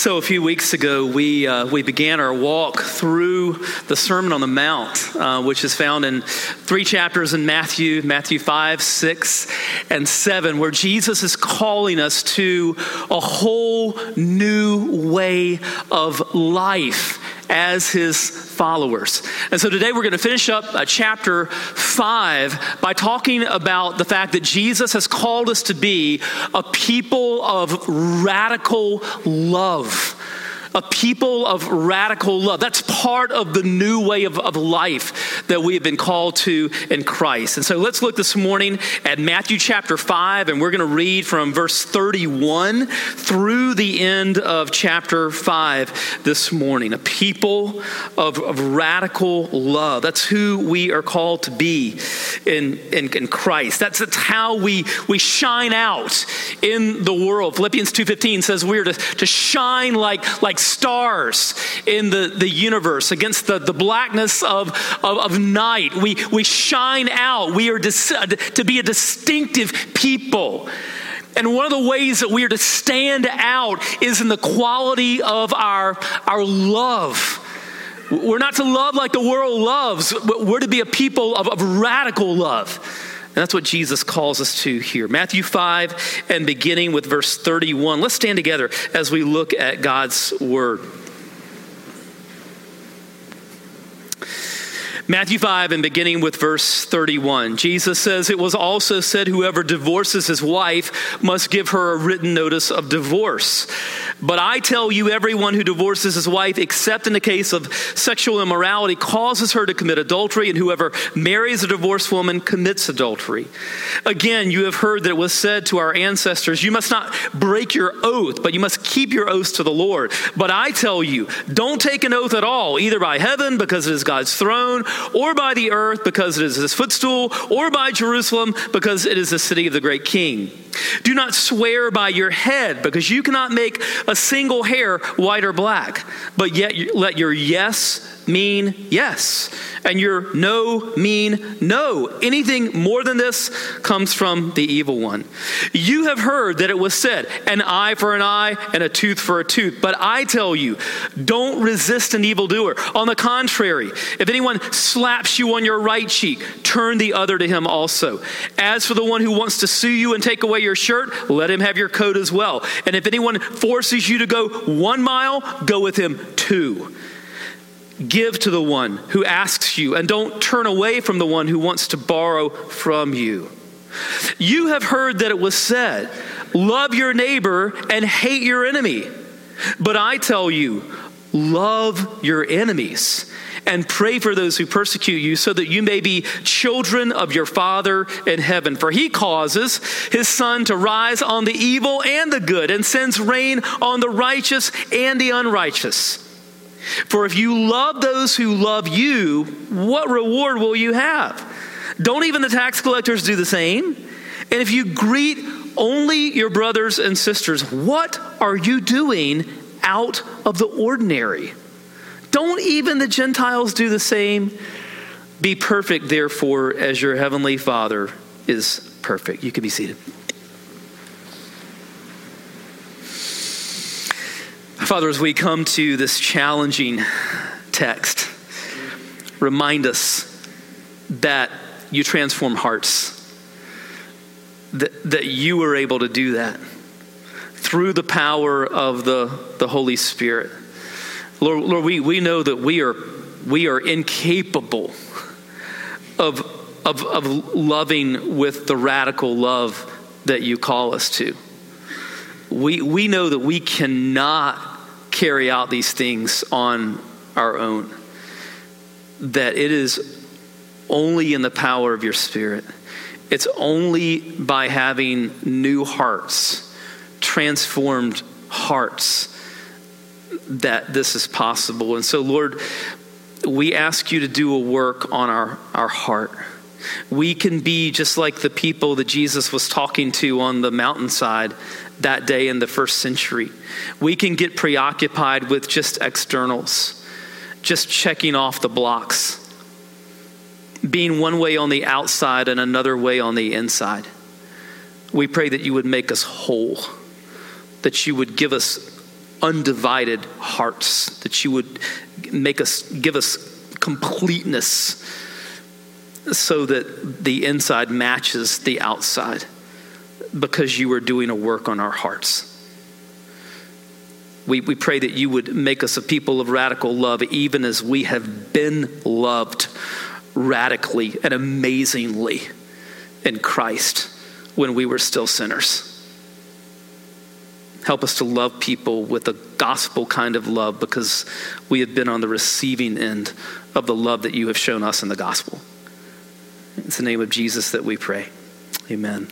So, a few weeks ago, we, uh, we began our walk through the Sermon on the Mount, uh, which is found in three chapters in Matthew Matthew 5, 6, and 7, where Jesus is calling us to a whole new way of life as his followers. And so today we're going to finish up uh, chapter 5 by talking about the fact that Jesus has called us to be a people of radical love a people of radical love. That's part of the new way of, of life that we have been called to in Christ. And so let's look this morning at Matthew chapter 5, and we're going to read from verse 31 through the end of chapter 5 this morning. A people of, of radical love. That's who we are called to be in, in, in Christ. That's, that's how we, we shine out in the world. Philippians 2.15 says we're to, to shine like, like stars in the, the universe, against the, the blackness of, of, of night. We, we shine out. We are dis- uh, to be a distinctive people. And one of the ways that we are to stand out is in the quality of our, our love. We're not to love like the world loves, but we're to be a people of, of radical love. And that's what Jesus calls us to here. Matthew 5 and beginning with verse 31. Let's stand together as we look at God's word. Matthew 5 and beginning with verse 31. Jesus says, It was also said, Whoever divorces his wife must give her a written notice of divorce. But I tell you, everyone who divorces his wife, except in the case of sexual immorality, causes her to commit adultery, and whoever marries a divorced woman commits adultery. Again, you have heard that it was said to our ancestors, You must not break your oath, but you must keep your oaths to the Lord. But I tell you, don't take an oath at all, either by heaven, because it is God's throne or by the earth because it is his footstool, or by Jerusalem because it is the city of the great king. Do not swear by your head because you cannot make a single hair white or black, but yet let your yes mean yes, and your no mean no. Anything more than this comes from the evil one. You have heard that it was said, an eye for an eye and a tooth for a tooth. But I tell you, don't resist an evildoer. On the contrary, if anyone slaps you on your right cheek, turn the other to him also. As for the one who wants to sue you and take away your shirt, let him have your coat as well. And if anyone forces you to go one mile, go with him two. Give to the one who asks you, and don't turn away from the one who wants to borrow from you. You have heard that it was said, Love your neighbor and hate your enemy. But I tell you, love your enemies and pray for those who persecute you so that you may be children of your Father in heaven. For he causes his sun to rise on the evil and the good and sends rain on the righteous and the unrighteous. For if you love those who love you, what reward will you have? Don't even the tax collectors do the same? And if you greet only your brothers and sisters, what are you doing out of the ordinary? Don't even the Gentiles do the same? Be perfect, therefore, as your heavenly Father is perfect. You can be seated. Father, as we come to this challenging text, remind us that you transform hearts, that, that you were able to do that through the power of the, the Holy Spirit. Lord, Lord we, we know that we are, we are incapable of, of, of loving with the radical love that you call us to. We, we know that we cannot carry out these things on our own. That it is only in the power of your Spirit. It's only by having new hearts, transformed hearts, that this is possible. And so, Lord, we ask you to do a work on our, our heart. We can be just like the people that Jesus was talking to on the mountainside that day in the first century. We can get preoccupied with just externals, just checking off the blocks, being one way on the outside and another way on the inside. We pray that you would make us whole, that you would give us undivided hearts, that you would make us give us completeness so that the inside matches the outside because you are doing a work on our hearts. We, we pray that you would make us a people of radical love, even as we have been loved radically and amazingly in Christ when we were still sinners. Help us to love people with a gospel kind of love because we have been on the receiving end of the love that you have shown us in the gospel. It's the name of Jesus that we pray. Amen.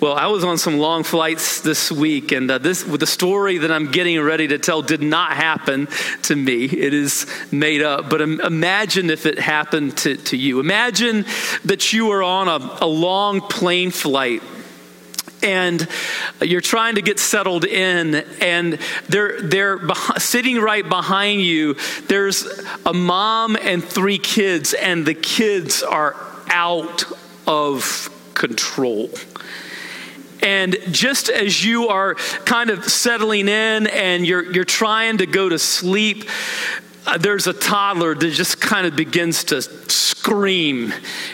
Well, I was on some long flights this week, and uh, this the story that I'm getting ready to tell did not happen to me. It is made up. But imagine if it happened to, to you. Imagine that you are on a, a long plane flight and you're trying to get settled in and they're they're sitting right behind you there's a mom and three kids and the kids are out of control and just as you are kind of settling in and you're, you're trying to go to sleep, uh, there's a toddler that just kind of begins to scream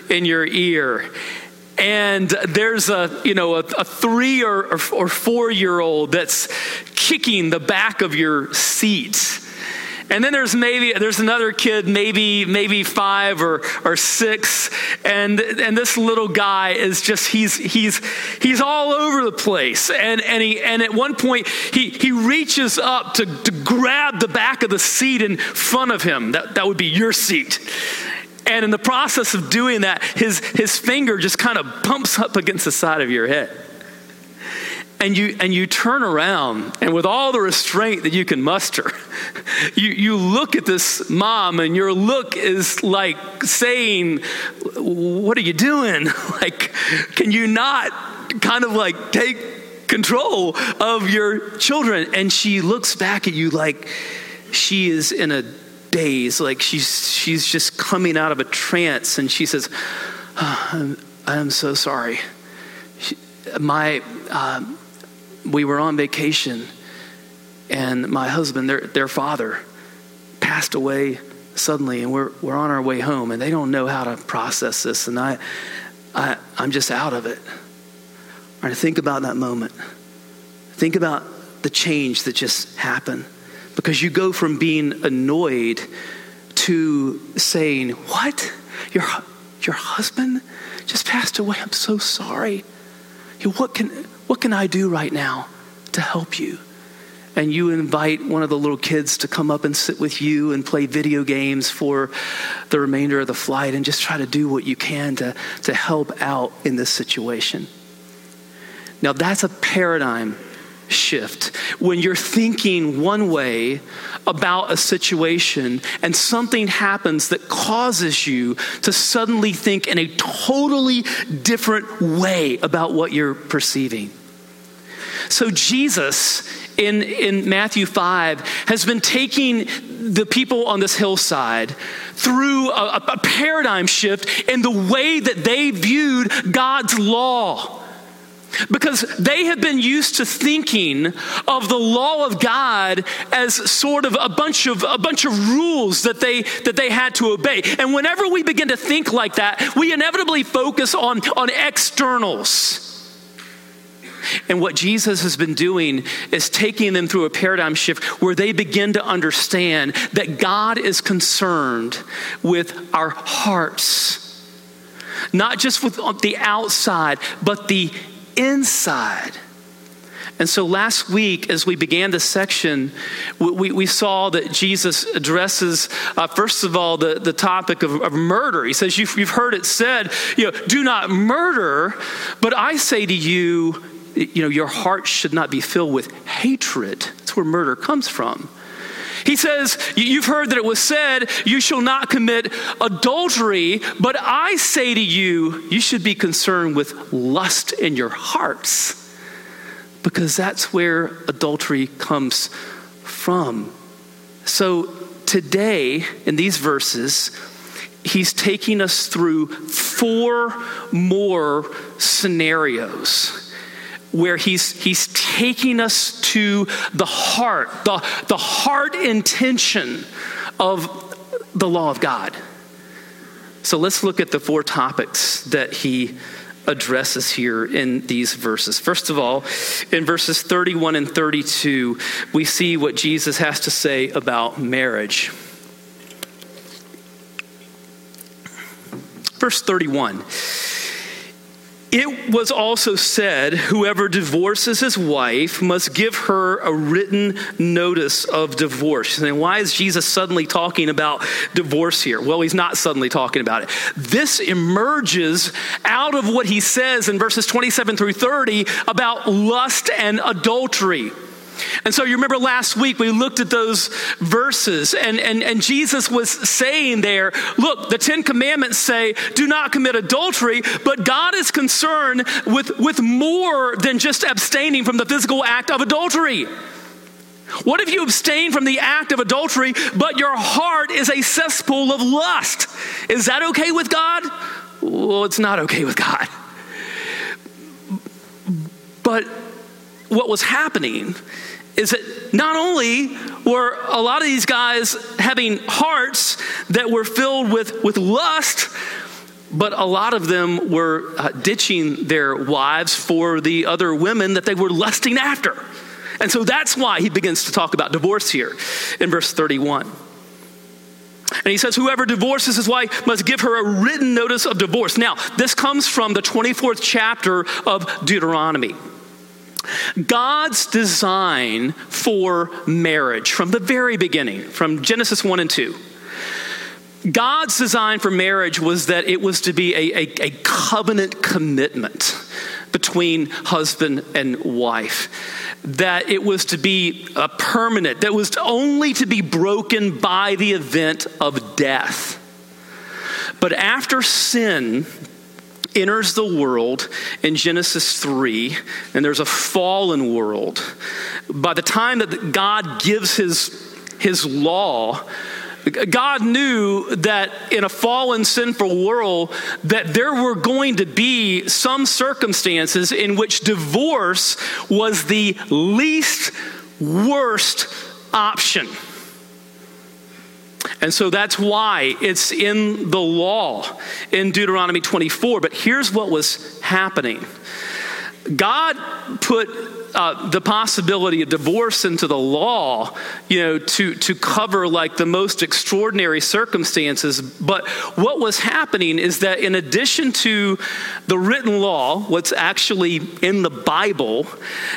in your ear. And there's a, you know, a, a three or, or, four year old that's kicking the back of your seat and then there's maybe there's another kid, maybe maybe five or or six, and and this little guy is just he's he's he's all over the place. And and he and at one point he he reaches up to, to grab the back of the seat in front of him. That that would be your seat. And in the process of doing that, his his finger just kind of bumps up against the side of your head and you and you turn around and with all the restraint that you can muster you you look at this mom and your look is like saying what are you doing? Like can you not kind of like take control of your children? And she looks back at you like she is in a daze like she's she's just coming out of a trance and she says oh, I'm, I'm so sorry. My um, we were on vacation, and my husband, their, their father, passed away suddenly, and we're, we're on our way home, and they don't know how to process this, and I, I, I'm just out of it. All right, think about that moment. Think about the change that just happened. Because you go from being annoyed to saying, What? Your, your husband just passed away. I'm so sorry. What can, what can I do right now to help you? And you invite one of the little kids to come up and sit with you and play video games for the remainder of the flight and just try to do what you can to, to help out in this situation. Now, that's a paradigm shift. When you're thinking one way about a situation and something happens that causes you to suddenly think in a totally different way about what you're perceiving. So, Jesus in, in Matthew 5 has been taking the people on this hillside through a, a paradigm shift in the way that they viewed God's law because they had been used to thinking of the law of God as sort of a bunch of a bunch of rules that they that they had to obey. And whenever we begin to think like that, we inevitably focus on on externals. And what Jesus has been doing is taking them through a paradigm shift where they begin to understand that God is concerned with our hearts. Not just with the outside, but the inside. And so last week, as we began this section, we, we saw that Jesus addresses, uh, first of all, the, the topic of, of murder. He says, you've, you've heard it said, you know, do not murder, but I say to you, you know, your heart should not be filled with hatred. That's where murder comes from. He says, You've heard that it was said, You shall not commit adultery, but I say to you, you should be concerned with lust in your hearts, because that's where adultery comes from. So today, in these verses, he's taking us through four more scenarios where he's, he's taking us to the heart, the, the heart intention of the law of God. So let's look at the four topics that he addresses here in these verses. First of all, in verses 31 and 32, we see what Jesus has to say about marriage. Verse 31 it was also said, whoever divorces his wife must give her a written notice of divorce. And why is Jesus suddenly talking about divorce here? Well, he's not suddenly talking about it. This emerges out of what he says in verses 27 through 30 about lust and adultery. And so you remember last week we looked at those verses, and, and, and Jesus was saying there, look, the Ten Commandments say, do not commit adultery, but God is concerned with, with more than just abstaining from the physical act of adultery. What if you abstain from the act of adultery, but your heart is a cesspool of lust? Is that okay with God? Well, it's not okay with God. But what was happening is that not only were a lot of these guys having hearts that were filled with, with lust, but a lot of them were uh, ditching their wives for the other women that they were lusting after. And so that's why he begins to talk about divorce here in verse 31. And he says, Whoever divorces his wife must give her a written notice of divorce. Now, this comes from the 24th chapter of Deuteronomy. God's design for marriage from the very beginning, from Genesis 1 and 2. God's design for marriage was that it was to be a, a, a covenant commitment between husband and wife that it was to be a permanent, that was only to be broken by the event of death. But after sin enters the world in Genesis 3, and there's a fallen world. By the time that God gives his, his law, God knew that in a fallen sinful world that there were going to be some circumstances in which divorce was the least worst option. And so that's why it's in the law in Deuteronomy 24. But here's what was happening God put uh, the possibility of divorce into the law, you know, to, to cover like the most extraordinary circumstances. But what was happening is that in addition to the written law, what's actually in the Bible,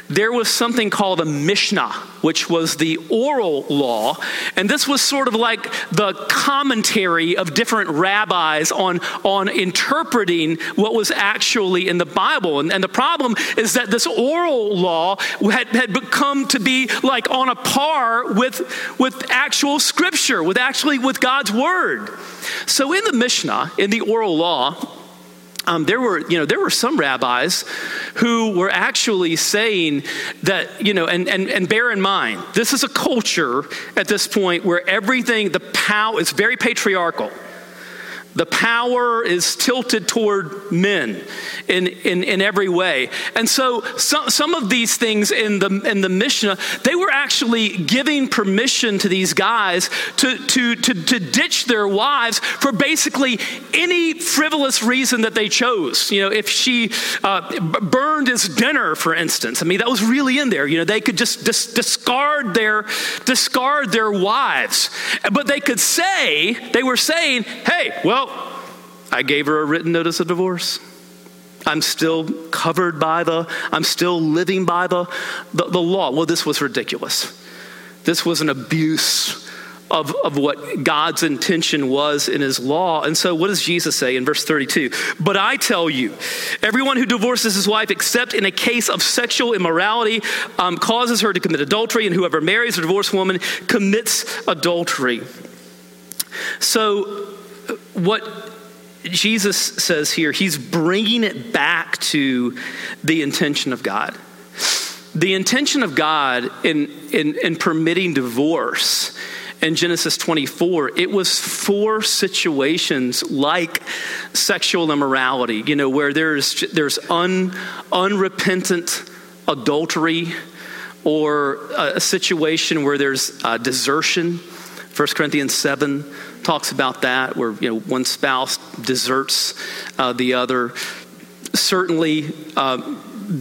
there was something called a Mishnah, which was the oral law. And this was sort of like the commentary of different rabbis on, on interpreting what was actually in the Bible. And, and the problem is that this oral law had, had become to be like on a par with, with actual scripture, with actually with God's word. So in the Mishnah, in the oral law, um, there were, you know, there were some rabbis who were actually saying that, you know, and, and, and bear in mind, this is a culture at this point where everything, the power, is very patriarchal. The power is tilted toward men in, in, in every way. And so some, some of these things in the, in the Mishnah, they were actually giving permission to these guys to, to, to, to ditch their wives for basically any frivolous reason that they chose. You know, if she uh, burned his dinner, for instance, I mean, that was really in there. You know, they could just dis- discard, their, discard their wives. But they could say, they were saying, hey, well, I gave her a written notice of divorce. I'm still covered by the, I'm still living by the, the, the law. Well, this was ridiculous. This was an abuse of, of what God's intention was in his law. And so, what does Jesus say in verse 32? But I tell you, everyone who divorces his wife, except in a case of sexual immorality, um, causes her to commit adultery, and whoever marries a divorced woman commits adultery. So, what Jesus says here, he's bringing it back to the intention of God. The intention of God in, in, in permitting divorce in Genesis 24, it was for situations like sexual immorality, you know, where there's, there's un, unrepentant adultery or a, a situation where there's uh, desertion. 1 Corinthians 7 talks about that, where you know, one spouse deserts uh, the other. Certainly, uh,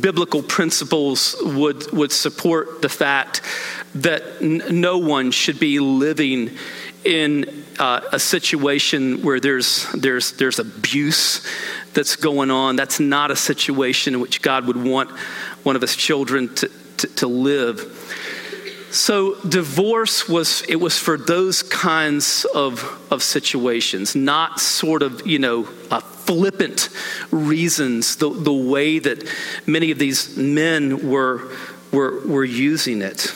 biblical principles would, would support the fact that n- no one should be living in uh, a situation where there's, there's, there's abuse that's going on. That's not a situation in which God would want one of his children to, to, to live. So divorce was it was for those kinds of, of situations, not sort of, you know, uh, flippant reasons, the, the way that many of these men were, were, were using it.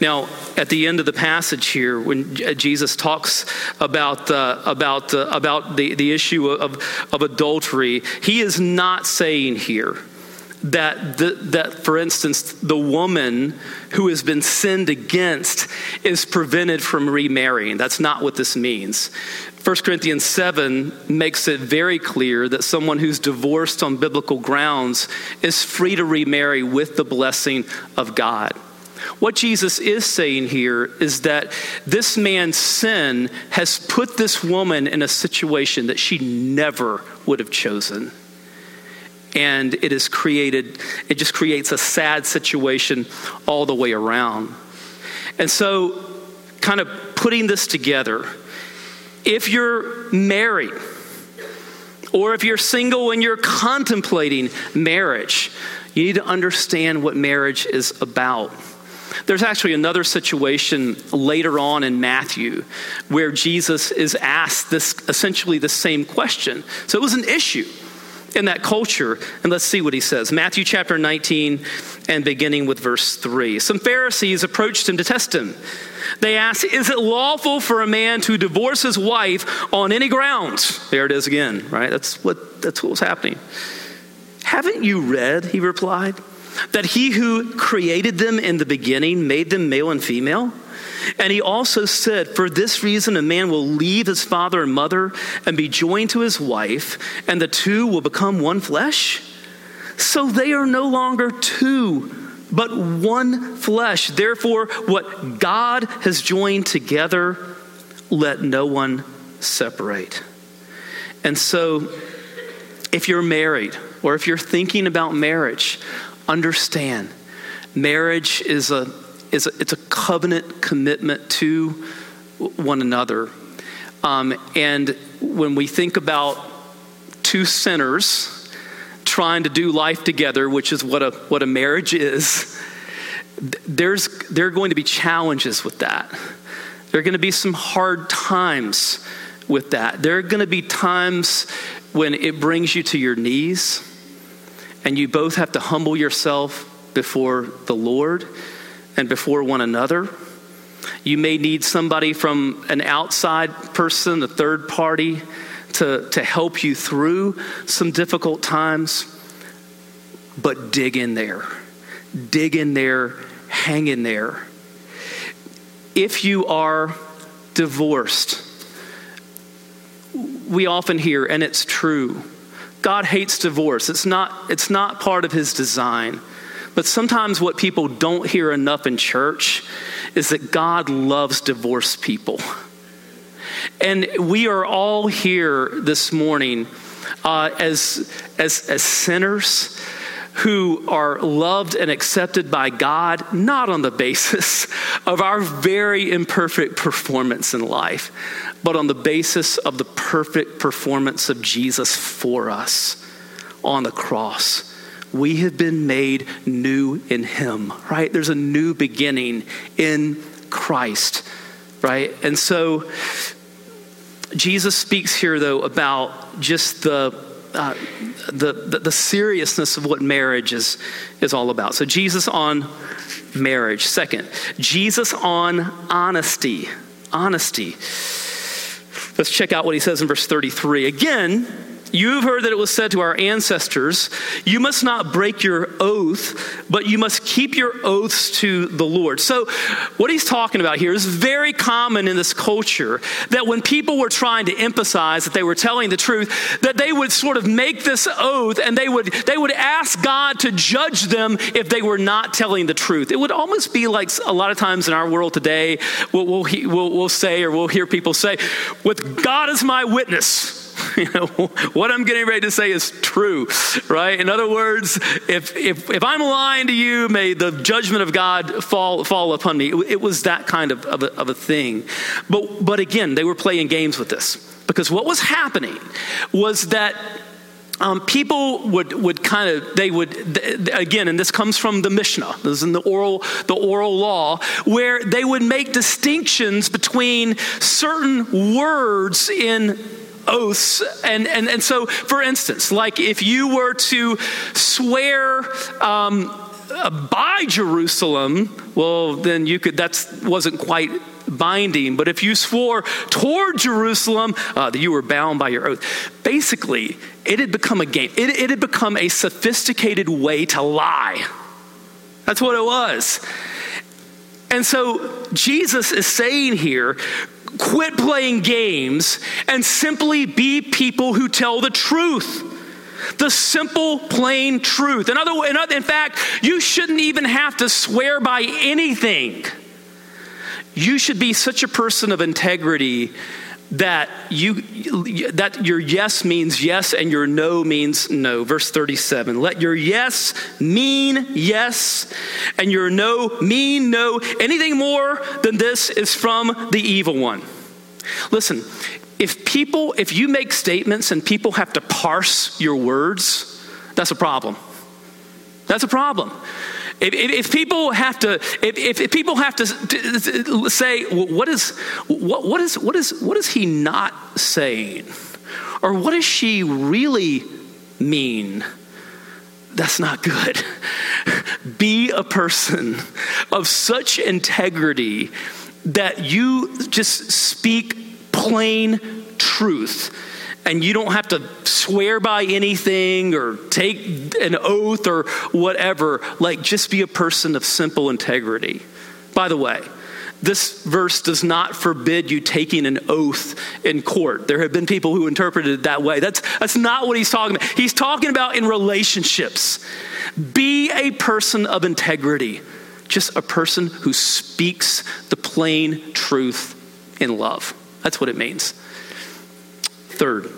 Now, at the end of the passage here, when Jesus talks about, uh, about, uh, about the, the issue of, of adultery, he is not saying here that, the, that, for instance, the woman who has been sinned against is prevented from remarrying. That's not what this means. 1 Corinthians 7 makes it very clear that someone who's divorced on biblical grounds is free to remarry with the blessing of God. What Jesus is saying here is that this man's sin has put this woman in a situation that she never would have chosen. And it has created, it just creates a sad situation all the way around. And so, kind of putting this together, if you're married, or if you're single and you're contemplating marriage, you need to understand what marriage is about. There's actually another situation later on in Matthew where Jesus is asked this essentially the same question. So it was an issue in that culture. And let's see what he says. Matthew chapter 19 and beginning with verse 3. Some Pharisees approached him to test him. They asked, Is it lawful for a man to divorce his wife on any grounds? There it is again, right? That's what, that's what was happening. Haven't you read, he replied, that he who created them in the beginning made them male and female? And he also said, For this reason, a man will leave his father and mother and be joined to his wife, and the two will become one flesh. So they are no longer two, but one flesh. Therefore, what God has joined together, let no one separate. And so, if you're married or if you're thinking about marriage, understand marriage is a is it's a covenant commitment to one another. Um, and when we think about two sinners trying to do life together, which is what a, what a marriage is, there's, there are going to be challenges with that. There are going to be some hard times with that. There are going to be times when it brings you to your knees and you both have to humble yourself before the Lord and before one another. You may need somebody from an outside person, a third party, to, to help you through some difficult times. But dig in there. Dig in there. Hang in there. If you are divorced, we often hear, and it's true, God hates divorce. It's not, it's not part of his design. But sometimes what people don't hear enough in church is that God loves divorced people. And we are all here this morning uh, as, as, as sinners who are loved and accepted by God, not on the basis of our very imperfect performance in life, but on the basis of the perfect performance of Jesus for us on the cross we have been made new in Him, right? There's a new beginning in Christ, right? And so Jesus speaks here, though, about just the, uh, the, the, the seriousness of what marriage is, is all about. So, Jesus on marriage. Second, Jesus on honesty. Honesty. Let's check out what he says in verse 33. Again, You've heard that it was said to our ancestors, You must not break your oath, but you must keep your oaths to the Lord. So, what he's talking about here is very common in this culture that when people were trying to emphasize that they were telling the truth, that they would sort of make this oath and they would, they would ask God to judge them if they were not telling the truth. It would almost be like a lot of times in our world today, we'll, we'll, we'll, we'll say or we'll hear people say, With God as my witness. you know, what I'm getting ready to say is true, right? In other words, if, if, if I'm lying to you, may the judgment of God fall, fall upon me. It, it was that kind of, of, a, of a thing. But, but again, they were playing games with this because what was happening was that um, people would, would kind of they would again and this comes from the mishnah this is in the oral the oral law where they would make distinctions between certain words in oaths. And, and, and so, for instance, like if you were to swear um, by Jerusalem, well, then you could, that wasn't quite binding. But if you swore toward Jerusalem, uh, you were bound by your oath. Basically, it had become a game, it, it had become a sophisticated way to lie. That's what it was. And so Jesus is saying here quit playing games and simply be people who tell the truth. The simple, plain truth. In, other, in, other, in fact, you shouldn't even have to swear by anything. You should be such a person of integrity that you that your yes means yes and your no means no. Verse 37 let your yes mean yes and your no mean no. Anything more than this is from the evil one. Listen if people if you make statements and people have to parse your words that's a problem. That's a problem if, if, if, people have to, if, if people have to, say, what is, what, what is, what is, what is he not saying, or what does she really mean? That's not good. Be a person of such integrity that you just speak plain truth and you don't have to swear by anything or take an oath or whatever. Like, just be a person of simple integrity. By the way, this verse does not forbid you taking an oath in court. There have been people who interpreted it that way. That's, that's not what he's talking about. He's talking about in relationships. Be a person of integrity, just a person who speaks the plain truth in love. That's what it means. Third,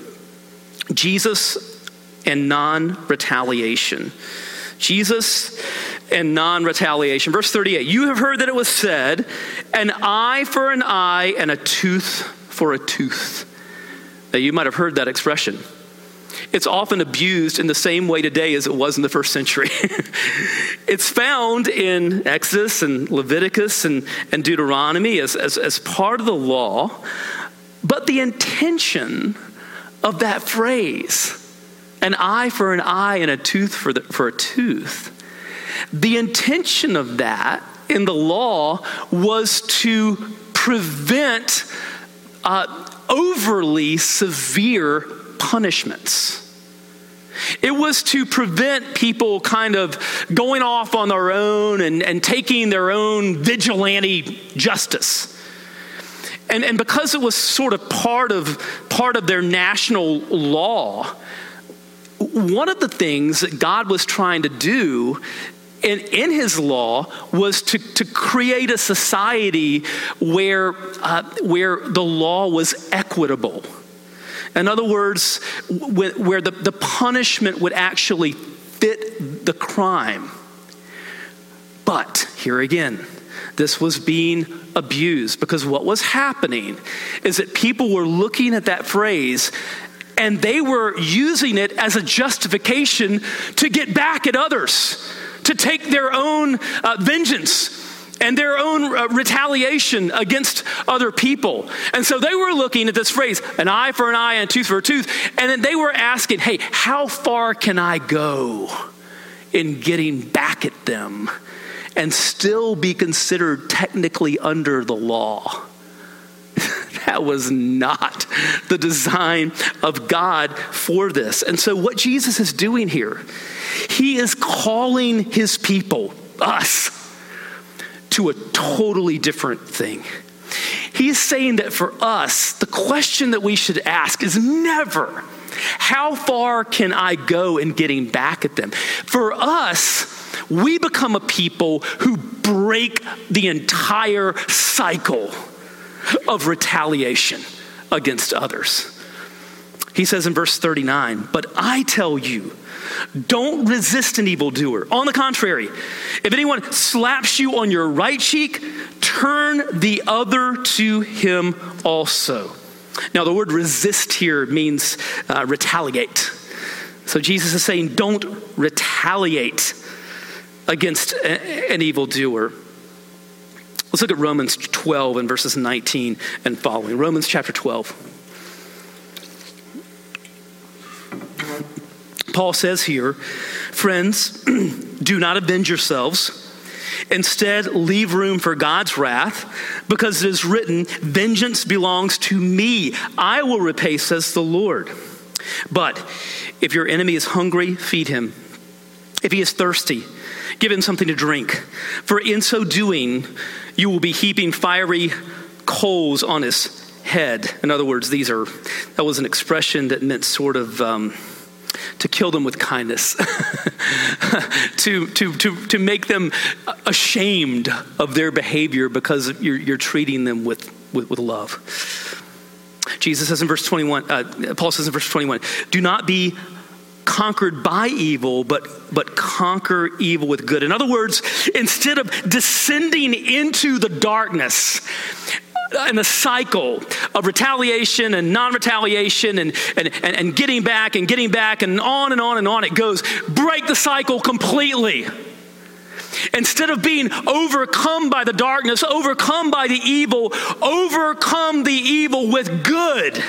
Jesus and non retaliation. Jesus and non retaliation. Verse 38 You have heard that it was said, an eye for an eye and a tooth for a tooth. Now, you might have heard that expression. It's often abused in the same way today as it was in the first century. it's found in Exodus and Leviticus and, and Deuteronomy as, as, as part of the law, but the intention of that phrase an eye for an eye and a tooth for, the, for a tooth. The intention of that in the law was to prevent uh, overly severe punishments. It was to prevent people kind of going off on their own and, and taking their own vigilante justice. And, and because it was sort of part of, part of their national law, one of the things that God was trying to do in, in his law was to, to create a society where, uh, where the law was equitable. In other words, where the, the punishment would actually fit the crime. But here again, this was being abused because what was happening is that people were looking at that phrase and they were using it as a justification to get back at others, to take their own uh, vengeance. and their own uh, retaliation against other people. And so they were looking at this phrase, an eye for an eye and a tooth for a tooth, and then they were asking, hey, how far can I go in getting back at them and still be considered technically under the law? that was not the design of God for this. And so, what Jesus is doing here, he is calling his people, us, to a totally different thing. He's saying that for us, the question that we should ask is never, how far can I go in getting back at them? For us, we become a people who break the entire cycle of retaliation against others. He says in verse 39, But I tell you, don't resist an evildoer. On the contrary, if anyone slaps you on your right cheek, turn the other to him also. Now, the word resist here means uh, retaliate. So Jesus is saying, don't retaliate against a, an evildoer. Let's look at Romans 12 and verses 19 and following. Romans chapter 12. Paul says here, friends, do not avenge yourselves. Instead, leave room for God's wrath, because it is written, Vengeance belongs to me. I will repay, says the Lord. But if your enemy is hungry, feed him. If he is thirsty, give him something to drink. For in so doing, you will be heaping fiery coals on his head. In other words, these are, that was an expression that meant sort of. Um, to kill them with kindness, to, to, to, to make them ashamed of their behavior because you're, you're treating them with, with, with love. Jesus says in verse 21, uh, Paul says in verse 21, do not be conquered by evil, but, but conquer evil with good. In other words, instead of descending into the darkness in the cycle of retaliation and non retaliation and, and, and, and getting back and getting back and on and on and on it goes. Break the cycle completely. Instead of being overcome by the darkness, overcome by the evil, overcome the evil with good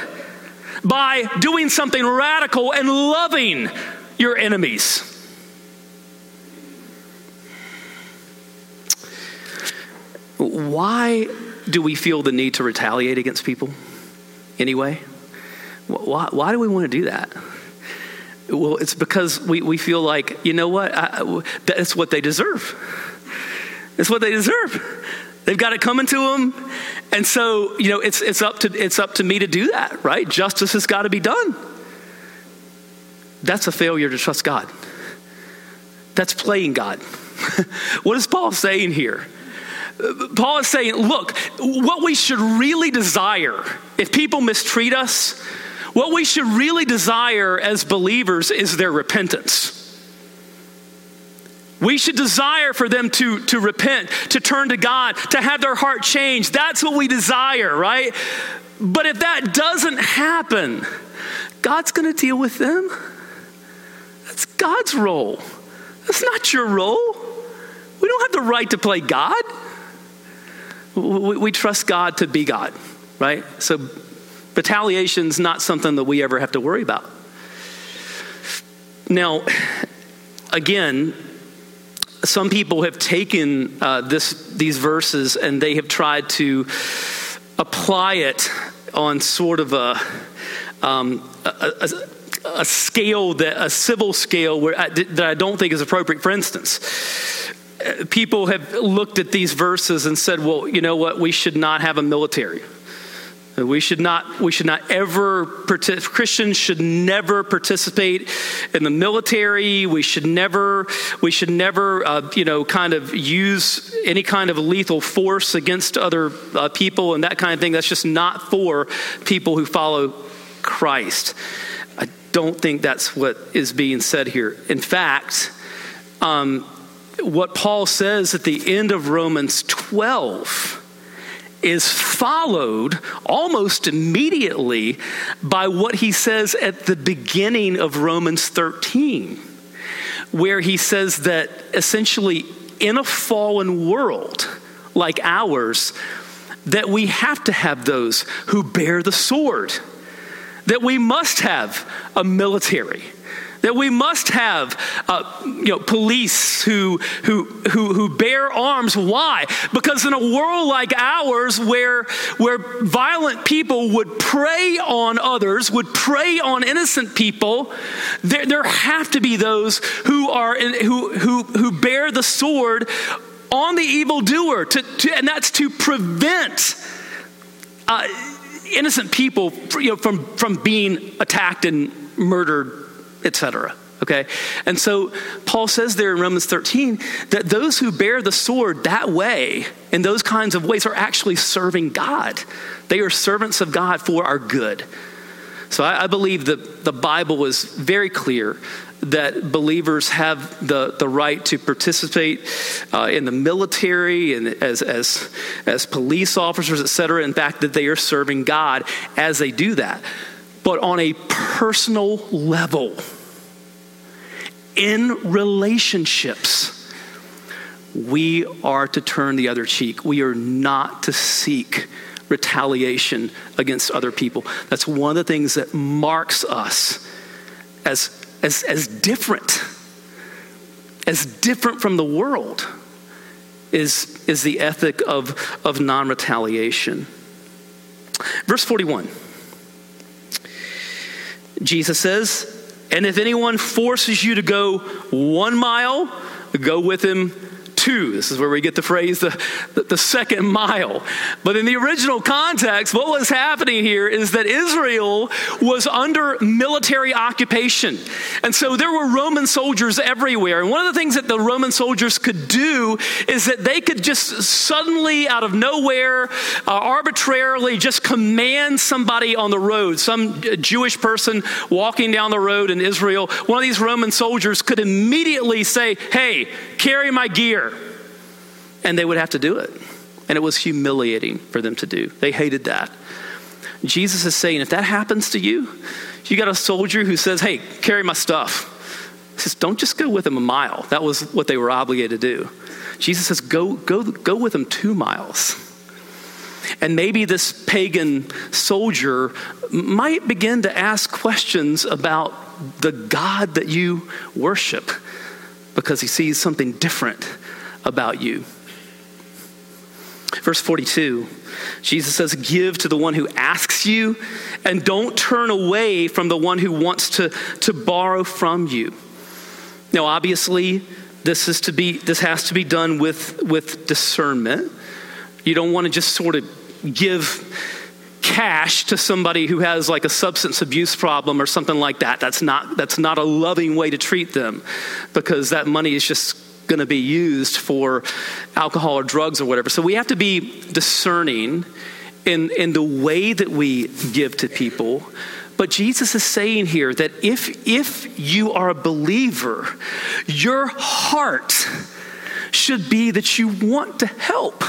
by doing something radical and loving your enemies. Why do we feel the need to retaliate against people anyway? Why, why do we want to do that? Well, it's because we, we feel like, you know what? I, that's what they deserve. It's what they deserve. They've got it coming to them. And so, you know, it's, it's, up to, it's up to me to do that, right? Justice has got to be done. That's a failure to trust God. That's playing God. what is Paul saying here? Paul is saying, look, what we should really desire, if people mistreat us, what we should really desire as believers is their repentance. We should desire for them to, to repent, to turn to God, to have their heart changed. That's what we desire, right? But if that doesn't happen, God's going to deal with them. That's God's role. That's not your role. We don't have the right to play God we, we trust God to be God, right? So retaliation's not something that we ever have to worry about. Now, again, some people have taken uh, this, these verses and they have tried to apply it on sort of a, um, a, a, a, scale that a civil scale where I, that I don't think is appropriate. For instance, people have looked at these verses and said, well, you know what, we should not have a military. We should not, we should not ever, Christians should never participate in the military. We should never, we should never, uh, you know, kind of use any kind of lethal force against other uh, people and that kind of thing. That's just not for people who follow Christ. I don't think that's what is being said here. In fact, um, what Paul says at the end of Romans 12 is followed almost immediately by what he says at the beginning of Romans 13, where he says that essentially in a fallen world, like ours, that we have to have those who bear the sword, that we must have a military that we must have uh, you know, police who, who, who, who bear arms. Why? Because in a world like ours, where, where violent people would prey on others, would prey on innocent people, there, there have to be those who, are in, who, who, who bear the sword on the evildoer, to, to, and that's to prevent. Uh, innocent people you know, from, from being attacked and murdered etc. Okay? And so Paul says there in Romans 13 that those who bear the sword that way, in those kinds of ways, are actually serving God. They are servants of God for our good. So I, I believe that the Bible is very clear that believers have the, the right to participate uh, in the military and as, as, as police officers, et cetera. In fact, that they are serving God as they do that. But on a personal level, in relationships, we are to turn the other cheek. We are not to seek retaliation against other people. That's one of the things that marks us as, as, as different, as different from the world, is, is the ethic of, of non retaliation. Verse 41 Jesus says, and if anyone forces you to go one mile, go with him two. This is where we get the phrase the, the, the, second mile. But in the original context, what was happening here is that Israel was under military occupation. And so there were Roman soldiers everywhere. And one of the things that the Roman soldiers could do is that they could just suddenly, out of nowhere, uh, arbitrarily just command somebody on the road, some Jewish person walking down the road in Israel. One of these Roman soldiers could immediately say, Hey, carry my gear and they would have to do it. And it was humiliating for them to do. They hated that. Jesus is saying, if that happens to you, you got a soldier who says, hey, carry my stuff. He says, don't just go with him a mile. That was what they were obligated to do. Jesus says, go, go, go with him two miles. And maybe this pagan soldier might begin to ask questions about the God that you worship because he sees something different about you. Verse 42, Jesus says, Give to the one who asks you, and don't turn away from the one who wants to, to borrow from you. Now, obviously, this is to be this has to be done with, with discernment. You don't want to just sort of give cash to somebody who has like a substance abuse problem or something like that. That's not that's not a loving way to treat them because that money is just going to be used for alcohol or drugs or whatever. So we have to be discerning in, in the way that we give to people. But Jesus is saying here that if, if you are a believer, your heart should be that you want to help.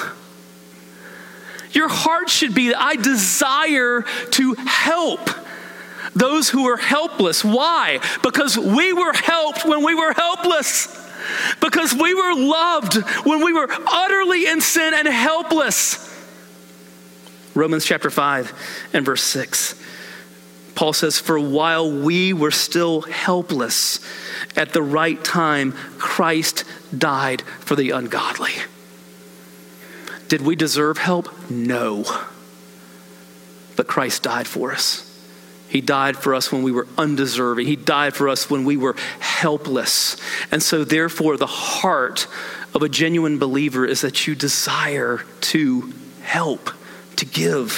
Your heart should be, that I desire to help those who are helpless. Why? Because we were helped when we were helpless because we were loved when we were utterly in sin and helpless. Romans chapter 5 and verse 6. Paul says, For while we were still helpless, at the right time, Christ died for the ungodly. Did we deserve help? No. But Christ died for us. He died for us when we were undeserving. He died for us when we were helpless. And so, therefore, the heart of a genuine believer is that you desire to help, to give.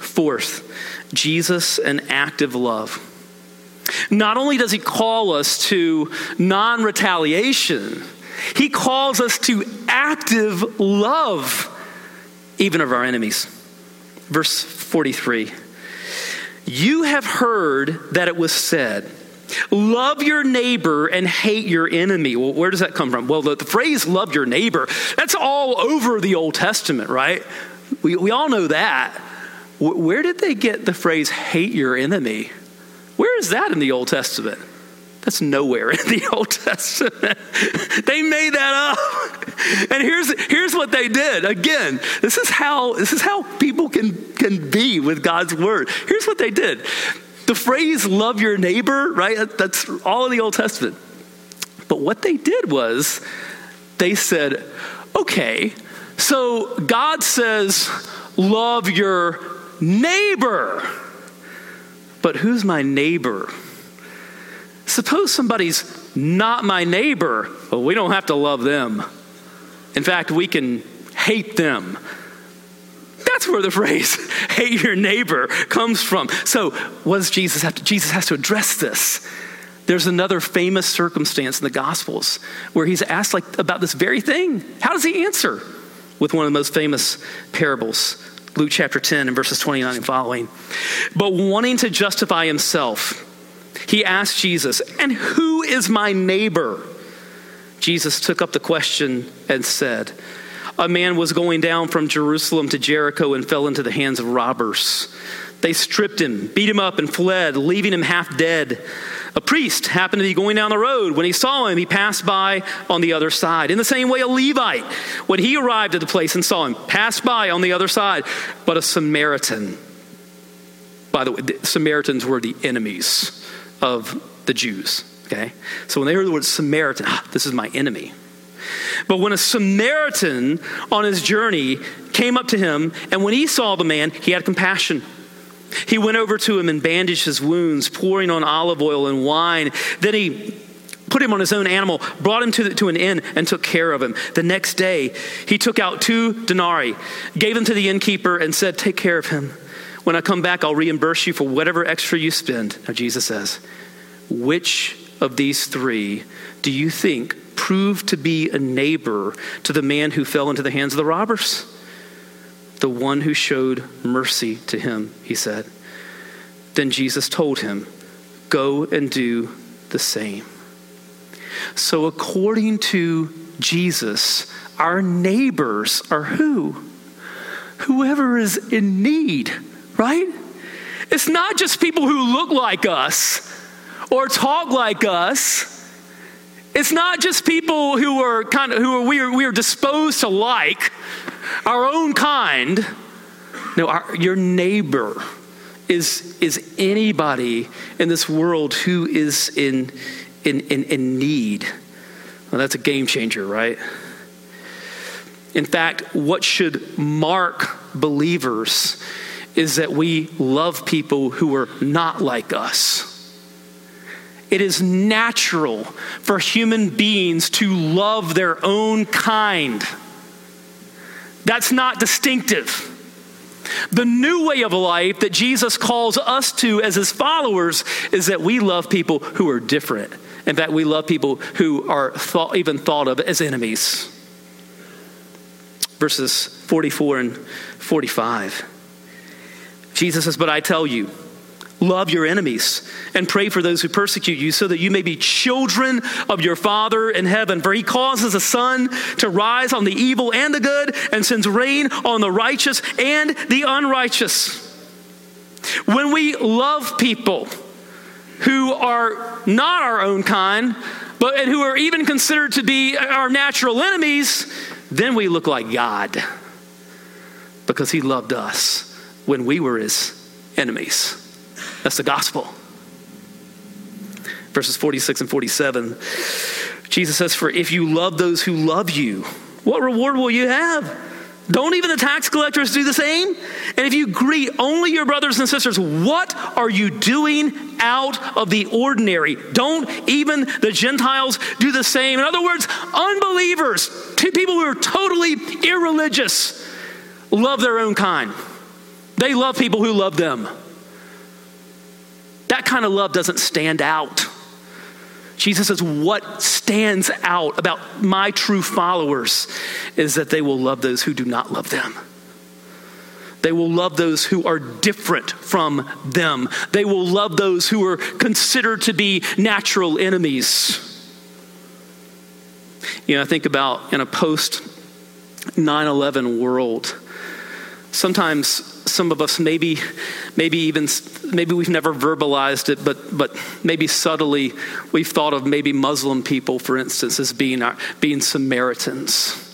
Fourth, Jesus, and active love. Not only does he call us to non retaliation, he calls us to active love, even of our enemies. Verse 43. You have heard that it was said, Love your neighbor and hate your enemy. Well, where does that come from? Well, the, the, phrase love your neighbor, that's all over the Old Testament, right? We, we all know that. Where did they get the phrase hate your enemy? Where is that in the Old Testament? That's nowhere in the Old Testament. they made that up. and here's here's what they did. Again, this is how this is how people can can be with God's word. Here's what they did. The phrase love your neighbor, right? That's all in the Old Testament. But what they did was they said, okay, so God says, love your neighbor. But who's my neighbor? Suppose somebody's not my neighbor. Well, we don't have to love them. In fact, we can hate them. That's where the phrase hate your neighbor comes from. So, what does Jesus have to Jesus has to address this. There's another famous circumstance in the Gospels where he's asked like about this very thing. How does he answer? With one of the most famous parables, Luke chapter 10 and verses 29 and following. But wanting to justify himself, he asked Jesus, And who is my neighbor? Jesus took up the question and said, A man was going down from Jerusalem to Jericho and fell into the hands of robbers. They stripped him, beat him up, and fled, leaving him half dead. A priest happened to be going down the road. When he saw him, he passed by on the other side. In the same way, a Levite, when he arrived at the place and saw him, passed by on the other side. But a Samaritan, by the way, the Samaritans were the enemies of the Jews. Okay? So when they heard the word Samaritan, ah, this is my enemy. But when a Samaritan on his journey came up to him, and when he saw the man, he had compassion. He went over to him and bandaged his wounds, pouring on olive oil and wine. Then he put him on his own animal, brought him to, the, to an inn, and took care of him. The next day, he took out two denarii, gave them to the innkeeper, and said, Take care of him. When I come back, I'll reimburse you for whatever extra you spend. Now, Jesus says, Which of these three do you think proved to be a neighbor to the man who fell into the hands of the robbers? the one who showed mercy to him, he said. Then Jesus told him, Go and do the same. So, according to Jesus, our neighbors are who? Whoever is in need, right? It's not just people who look like us or talk like us. It's not just people who are kind of who are we are, we are disposed to like our own kind. No, our, your neighbor is, is anybody in this world who is in, in, in, in need. Well, that's a game changer, right? In fact, what should mark believers is that we love people who are not like us. It is natural for human beings to love their own kind. That's not distinctive. The new way of life that Jesus calls us to as his followers is that we love people who are different. In fact, we love people who are thought, even thought of as enemies. Verses 44 and 45. Jesus says, But I tell you, Love your enemies and pray for those who persecute you so that you may be children of your Father in heaven. For he causes the sun to rise on the evil and the good and sends rain on the righteous and the unrighteous. When we love people who are not our own kind, but and who are even considered to be our natural enemies, then we look like God because he loved us when we were his enemies. That's the gospel. Verses 46 and 47, Jesus says, For if you love those who love you, what reward will you have? Don't even the tax collectors do the same? And if you greet only your brothers and sisters, what are you doing out of the ordinary? Don't even the Gentiles do the same? In other words, unbelievers, people who are totally irreligious, love their own kind. They love people who love them. That kind of love doesn't stand out. Jesus says, What stands out about my true followers is that they will love those who do not love them. They will love those who are different from them. They will love those who are considered to be natural enemies. You know, I think about in a post 9 11 world, sometimes some of us maybe, maybe even, maybe we've never verbalized it, but, but maybe subtly we've thought of maybe Muslim people, for instance, as being, our, being Samaritans.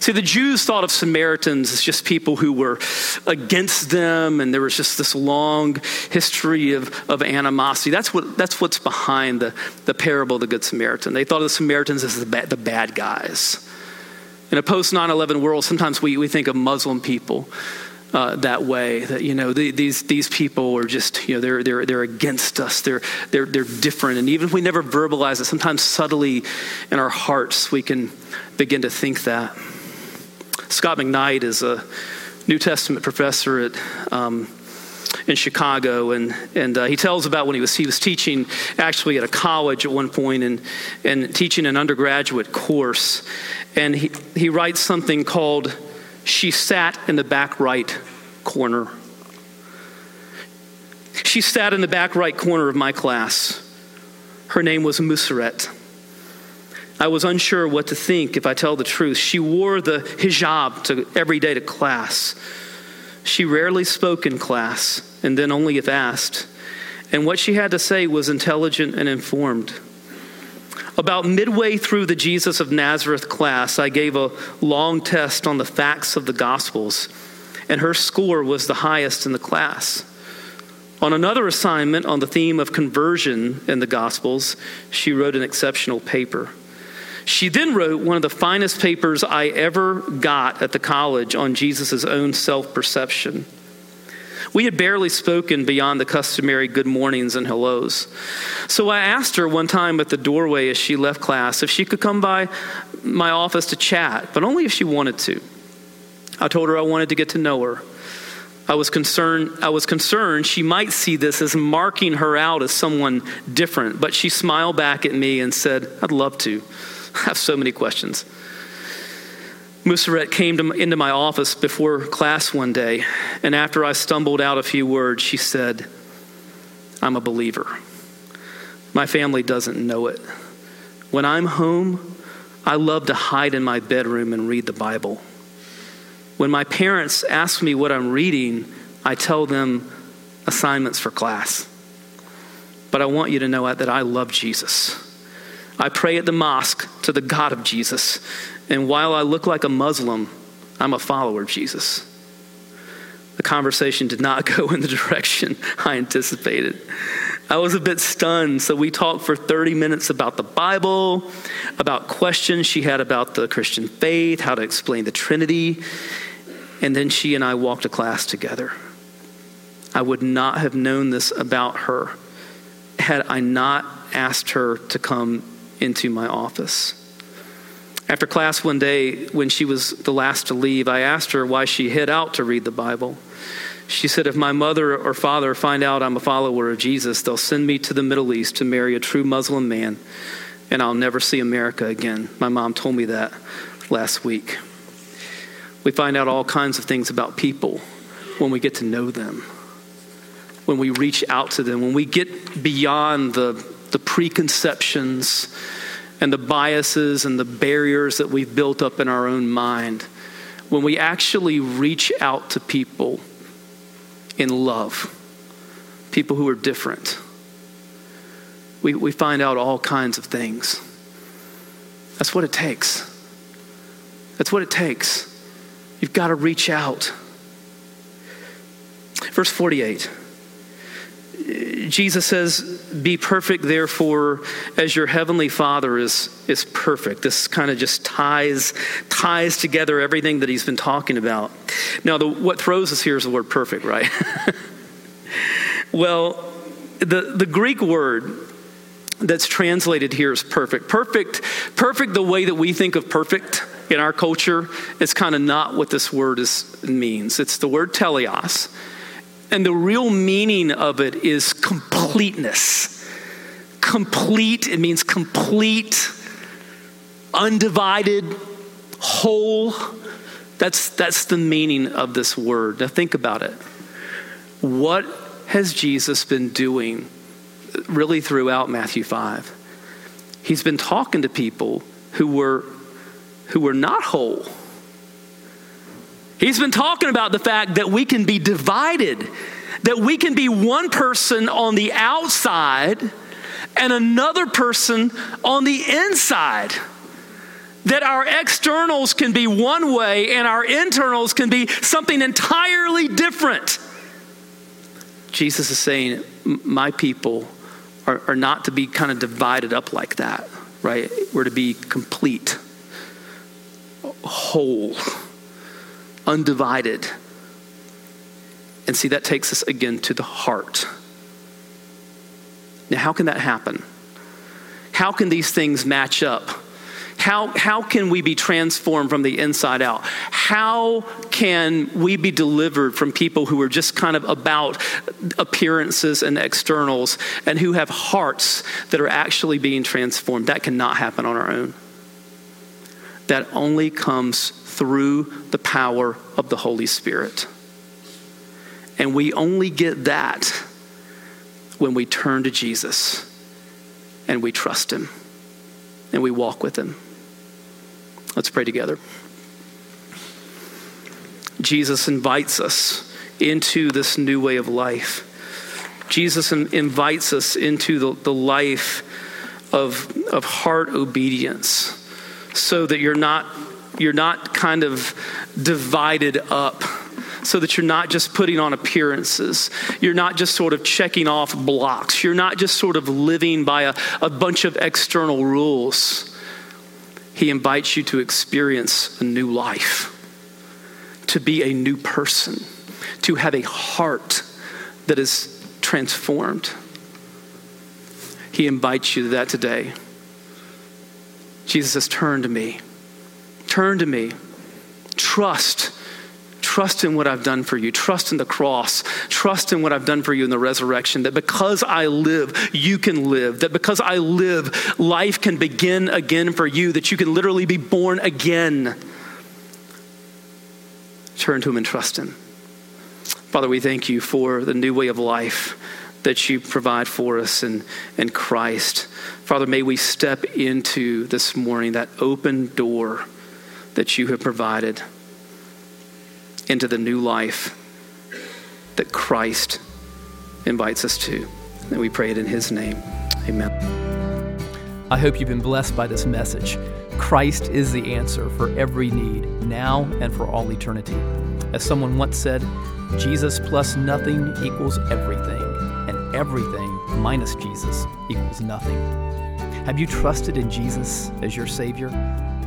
See, the Jews thought of Samaritans as just people who were against them, and there was just this long history of, of animosity. That's, what, that's what's behind the, the parable of the Good Samaritan. They thought of the Samaritans as the bad, the bad guys. In a post 9 11 world, sometimes we, we think of Muslim people. Uh, that way that you know the, these these people are just you know they're they're they're against us they're they're they're different and even if we never verbalize it sometimes subtly in our hearts we can begin to think that Scot McKnight is a New Testament professor at um, in Chicago, and and uh, he tells about when he was he was teaching actually at a college at one point and and teaching an undergraduate course, and he he writes something called "She sat in the back right corner." She sat in the back right corner of my class. Her name was Museret. I was unsure what to think if I tell the truth. She wore the hijab to, every day to class. She rarely spoke in class, and then only if asked. And what she had to say was intelligent and informed. About midway through the Jesus of Nazareth class, I gave a long test on the facts of the Gospels, and her score was the highest in the class. On another assignment on the theme of conversion in the Gospels, she wrote an exceptional paper. She then wrote one of the finest papers I ever got at the college on Jesus' own self perception. We had barely spoken beyond the customary good mornings and hellos. So I asked her one time at the doorway as she left class if she could come by my office to chat, but only if she wanted to. I told her I wanted to get to know her. I was concerned I was concerned she might see this as marking her out as someone different, but she smiled back at me and said, "I'd love to." I have so many questions. Museret came to, into my office before class one day, and after I stumbled out a few words, she said, I'm a believer. My family doesn't know it. When I'm home, I love to hide in my bedroom and read the Bible. When my parents ask me what I'm reading, I tell them assignments for class. But I want you to know that I love Jesus. I pray at the mosque to the God of Jesus. And while I look like a Muslim, I'm a follower of Jesus. The conversation did not go in the direction I anticipated. I was a bit stunned, so we talked for 30 minutes about the Bible, about questions she had about the Christian faith, how to explain the Trinity, and then she and I walked a class together. I would not have known this about her had I not asked her to come into my office. After class one day, when she was the last to leave, I asked her why she hid out to read the Bible. She said, If my mother or father find out I'm a follower of Jesus, they'll send me to the Middle East to marry a true Muslim man, and I'll never see America again. My mom told me that last week. We find out all kinds of things about people when we get to know them, when we reach out to them, when we get beyond the the preconceptions and the biases and the barriers that we've built up in our own mind, when we actually reach out to people in love, people who are different, we, we find out all kinds of things. That's what it takes. That's what it takes. You've got to reach out. Verse 48. Jesus says, Be perfect, therefore, as your heavenly Father is, is perfect. This kind of just ties, ties together everything that he's been talking about. Now, the, what throws us here is the word perfect, right? well, the, the Greek word that's translated here is perfect. Perfect, perfect the way that we think of perfect in our culture is kind of not what this word is, means. It's the word teleios and the real meaning of it is completeness. Complete, it means complete, undivided, whole. That's, that's the meaning of this word. Now think about it. What has Jesus been doing really throughout Matthew 5? He's been talking to people who were, who were not whole He's been talking about the fact that we can be divided, that we can be one person on the outside and another person on the inside. That our externals can be one way and our internals can be something entirely different. Jesus is saying, My people are, are not to be kind of divided up like that, right? We're to be complete, whole, undivided. And see, that takes us again to the heart. Now, how can that happen? How can these things match up? How, how can we be transformed from the inside out? How can we be delivered from people who are just kind of about appearances and externals and who have hearts that are actually being transformed? That cannot happen on our own. That only comes through the power of the Holy Spirit. And we only get that when we turn to Jesus and we trust Him and we walk with Him. Let's pray together. Jesus invites us into this new way of life. Jesus invites us into the, the life of, of heart obedience so that you're not, you're not kind of divided up so that you're not just putting on appearances. You're not just sort of checking off blocks. You're not just sort of living by a, a bunch of external rules. He invites you to experience a new life, to be a new person, to have a heart that is transformed. He invites you to that today. Jesus says, Turn to me. Turn to me. Trust Trust in what I've done for you. Trust in the cross. Trust in what I've done for you in the resurrection. That because I live, you can live. That because I live, life can begin again for you. That you can literally be born again. Turn to Him and trust Him. Father, we thank you for the new way of life that you provide for us in, in Christ. Father, may we step into this morning that open door that you have provided into the new life that Christ invites us to. And we pray it in His name. Amen. I hope you've been blessed by this message. Christ is the answer for every need, now and for all eternity. As someone once said, Jesus plus nothing equals everything, and everything minus Jesus equals nothing. Have you trusted in Jesus as your Savior?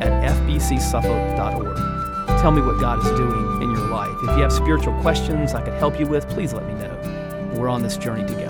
at fbcsuffolk.org. Tell me what God is doing in your life. If you have spiritual questions I could help you with, please let me know. We're on this journey together.